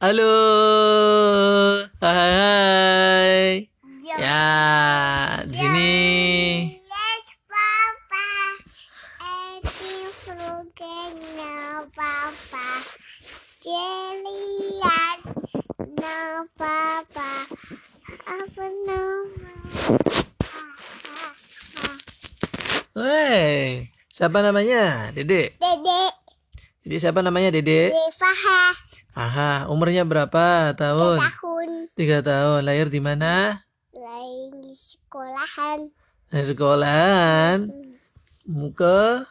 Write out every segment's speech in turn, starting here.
Halo. Hai. Ya, di sini. Jelian no papa. Apa nama? Woi, siapa namanya? Dede. Dede. Jadi siapa namanya Dede? Defaha. Aha, umurnya berapa tahun? Tahun. Tiga tahun. Lahir di mana? Lain di sekolahan. Di sekolahan. Muka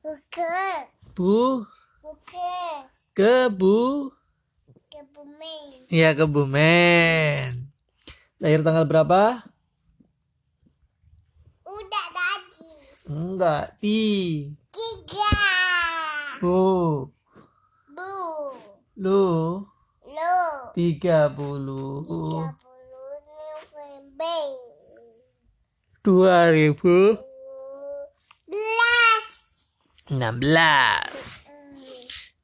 Buke. bu Buke. ke bu Ke Bumen. ya ke Bumen. Lahir tanggal berapa? Udah tadi. Enggak, ti Tiga. bu Bu. Lu Lu. tiga puluh 30 November. dua ribu Belas. enam belas.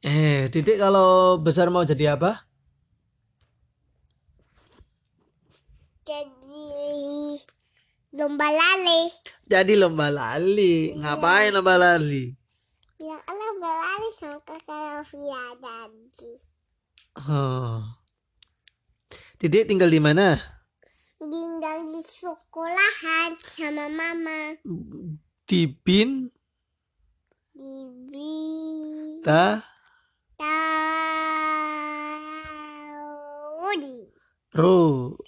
Eh, Didik kalau besar mau jadi apa? Jadi lomba lali. Jadi lomba lali. Ngapain lomba lali? Yang lomba lali sama kakak Rafia tadi. Oh. Didik tinggal di mana? Tinggal di sekolahan sama mama. Di Bin Di bi Ta tahun. Ro.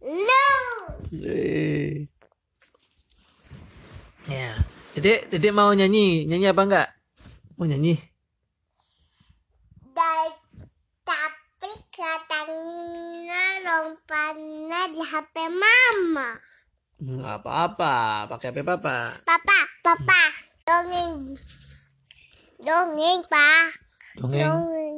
Lu. Ya. Didik, Didik mau nyanyi. Nyanyi apa enggak? Mau nyanyi? Dan tapi katanya lompatnya di HP mama. Enggak apa-apa, pakai HP papa. Papa, papa, dongeng, dongeng, pak, Dongeng. dongeng.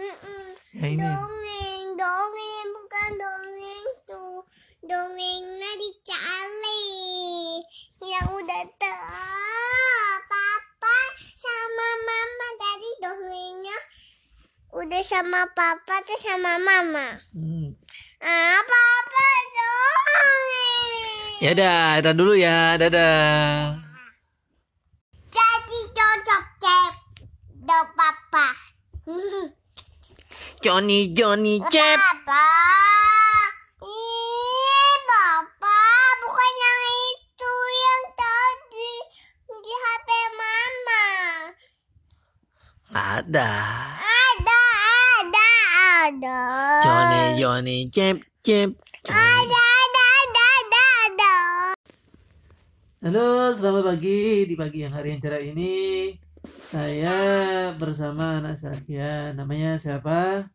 Mm-mm. Ya ini. Dongeng, dongeng, bukan dongeng tuh. Dongengnya dicari. Yang udah tahu, papa sama mama tadi dongengnya udah sama papa tuh sama mama. Hmm. Ah, papa dongeng. Ya dah, dah dulu ya. Dadah. Jadi cocok cep do papa. Johnny, Johnny, Cep. Papa. Ih, papa, bukan yang itu yang tadi di HP mama. Ada, ada. Johnny, Johnny, Cep. Johnny. Ada, ada, ada, ada, ada. Halo, selamat pagi. Di pagi yang hari yang cerah ini, saya bersama anak saya. Namanya siapa?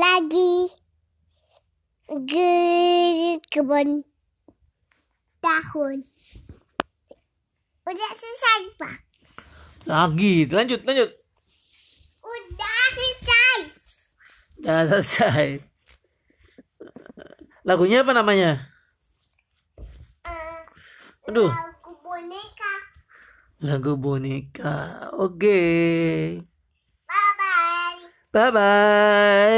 Lagi ke kebun tahun udah selesai pak Lagi, lanjut, lanjut. Udah selesai. Udah selesai. Lagunya apa namanya? Eh, Aduh, lagu boneka. lagu boneka. Oke. Bye bye. Bye-bye.